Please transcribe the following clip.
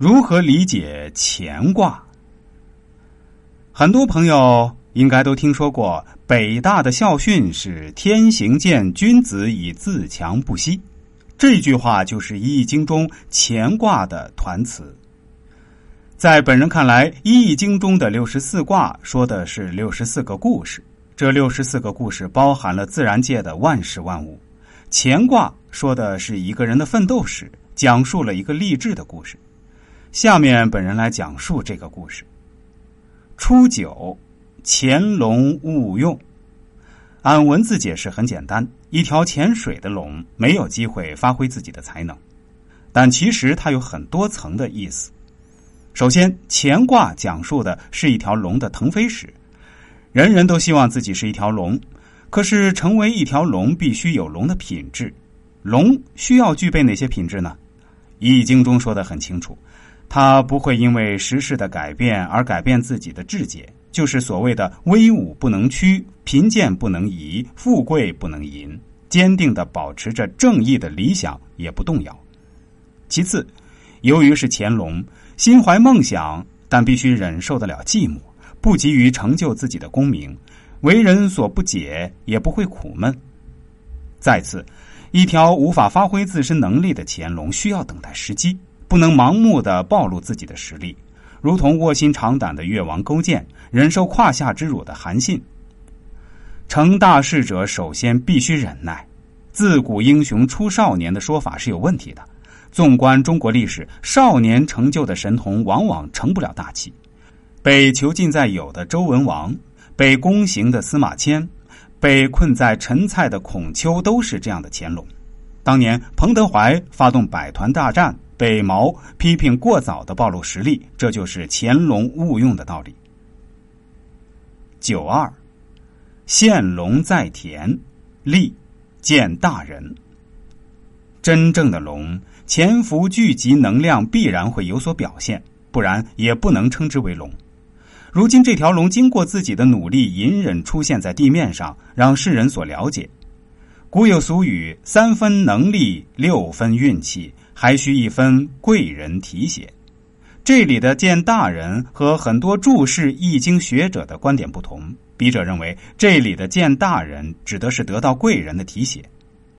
如何理解乾卦？很多朋友应该都听说过，北大的校训是“天行健，君子以自强不息”。这句话就是《易经》中乾卦的团词。在本人看来，《易经》中的六十四卦说的是六十四个故事，这六十四个故事包含了自然界的万事万物。乾卦说的是一个人的奋斗史，讲述了一个励志的故事。下面本人来讲述这个故事。初九，潜龙勿用。按文字解释很简单，一条潜水的龙没有机会发挥自己的才能，但其实它有很多层的意思。首先，乾卦讲述的是一条龙的腾飞史。人人都希望自己是一条龙，可是成为一条龙必须有龙的品质。龙需要具备哪些品质呢？《易经》中说的很清楚，他不会因为时势的改变而改变自己的志节，就是所谓的威武不能屈，贫贱不能移，富贵不能淫，坚定的保持着正义的理想也不动摇。其次，由于是乾隆。心怀梦想，但必须忍受得了寂寞，不急于成就自己的功名，为人所不解，也不会苦闷。再次，一条无法发挥自身能力的乾隆，需要等待时机，不能盲目的暴露自己的实力，如同卧薪尝胆的越王勾践，忍受胯下之辱的韩信。成大事者，首先必须忍耐。自古英雄出少年的说法是有问题的。纵观中国历史，少年成就的神童往往成不了大器。被囚禁在有的周文王，被宫刑的司马迁，被困在陈蔡的孔丘，都是这样的乾隆。当年彭德怀发动百团大战，北毛批评过早的暴露实力，这就是乾隆误用的道理。九二，现龙在田，立见大人。真正的龙。潜伏聚集能量必然会有所表现，不然也不能称之为龙。如今这条龙经过自己的努力，隐忍出现在地面上，让世人所了解。古有俗语：“三分能力，六分运气，还需一分贵人提携。”这里的见大人和很多注释易经学者的观点不同。笔者认为，这里的见大人指的是得到贵人的提携。